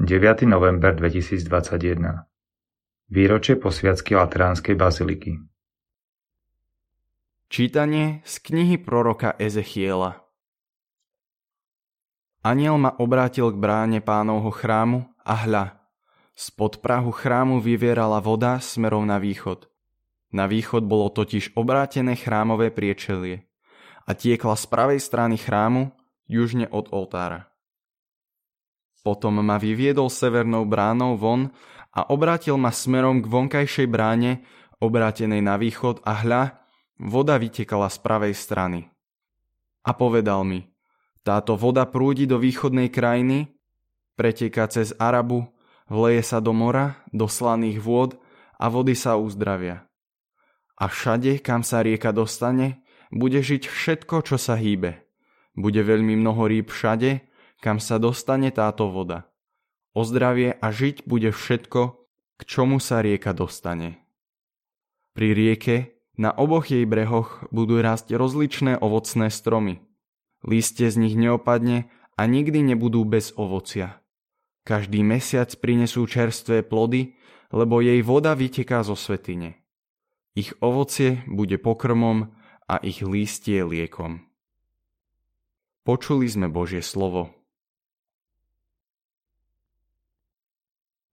9. november 2021 Výročie posviacky Lateránskej baziliky Čítanie z knihy proroka Ezechiela Aniel ma obrátil k bráne pánovho chrámu a hľa, spod prahu chrámu vyvierala voda smerom na východ. Na východ bolo totiž obrátené chrámové priečelie a tiekla z pravej strany chrámu južne od oltára. Potom ma vyviedol severnou bránou von a obrátil ma smerom k vonkajšej bráne, obrátenej na východ a hľa, voda vytekala z pravej strany. A povedal mi, táto voda prúdi do východnej krajiny, preteká cez Arabu, vleje sa do mora, do slaných vôd a vody sa uzdravia. A všade, kam sa rieka dostane, bude žiť všetko, čo sa hýbe. Bude veľmi mnoho rýb všade, kam sa dostane táto voda. O zdravie a žiť bude všetko, k čomu sa rieka dostane. Pri rieke na oboch jej brehoch budú rásť rozličné ovocné stromy. Lístie z nich neopadne a nikdy nebudú bez ovocia. Každý mesiac prinesú čerstvé plody, lebo jej voda vyteká zo svetine. Ich ovocie bude pokrmom a ich lístie liekom. Počuli sme Božie slovo.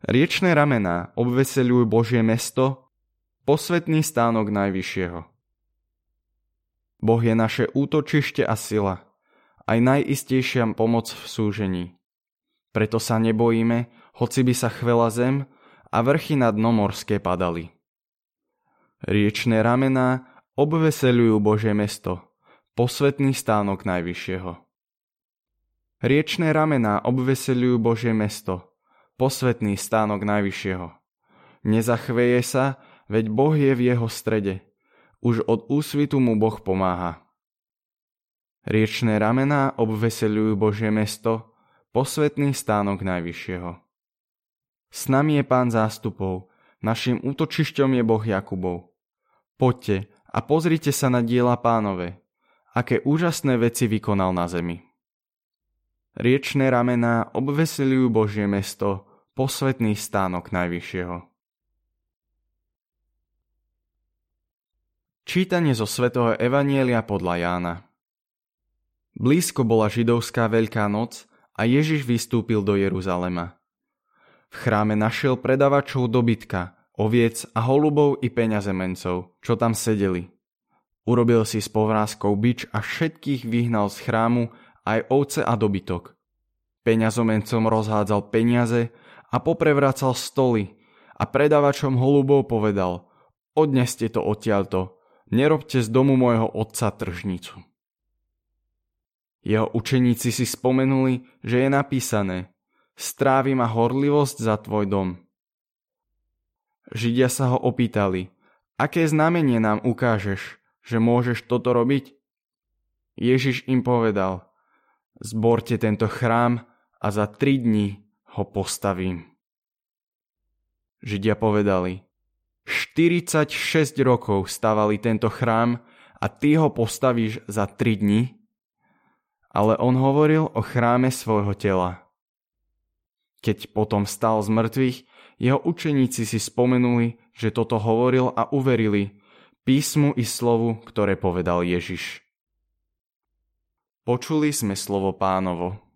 Riečné ramená obveseľujú Božie mesto, posvetný stánok Najvyššieho. Boh je naše útočište a sila, aj najistejšia pomoc v súžení. Preto sa nebojíme, hoci by sa chvela zem a vrchy nad dno morské padali. Riečné ramená obveseľujú Božie mesto, posvetný stánok Najvyššieho. Riečné ramená obveseľujú Božie mesto, posvetný stánok Najvyššieho. Nezachveje sa, veď Boh je v jeho strede. Už od úsvitu mu Boh pomáha. Riečné ramená obveseľujú Božie mesto, posvetný stánok Najvyššieho. S nami je Pán zástupov, našim útočišťom je Boh Jakubov. Poďte a pozrite sa na diela pánove, aké úžasné veci vykonal na zemi. Riečné ramená obveselujú Božie mesto, posvetný stánok Najvyššieho. Čítanie zo svätého Evanielia podľa Jána Blízko bola židovská Veľká noc a Ježiš vystúpil do Jeruzalema. V chráme našiel predavačov dobytka, oviec a holubov i peňazemencov, čo tam sedeli. Urobil si s povrázkou bič a všetkých vyhnal z chrámu aj ovce a dobytok. Peňazomencom rozhádzal peniaze a poprevracal stoly a predavačom holubov povedal Odneste to odtiaľto, nerobte z domu môjho otca tržnicu. Jeho učeníci si spomenuli, že je napísané Strávi ma horlivosť za tvoj dom. Židia sa ho opýtali, aké znamenie nám ukážeš, že môžeš toto robiť? Ježiš im povedal, zborte tento chrám a za tri dní ho postavím. Židia povedali, 46 rokov stavali tento chrám a ty ho postavíš za 3 dní? Ale on hovoril o chráme svojho tela. Keď potom stal z mŕtvych, jeho učeníci si spomenuli, že toto hovoril a uverili písmu i slovu, ktoré povedal Ježiš. Počuli sme slovo pánovo.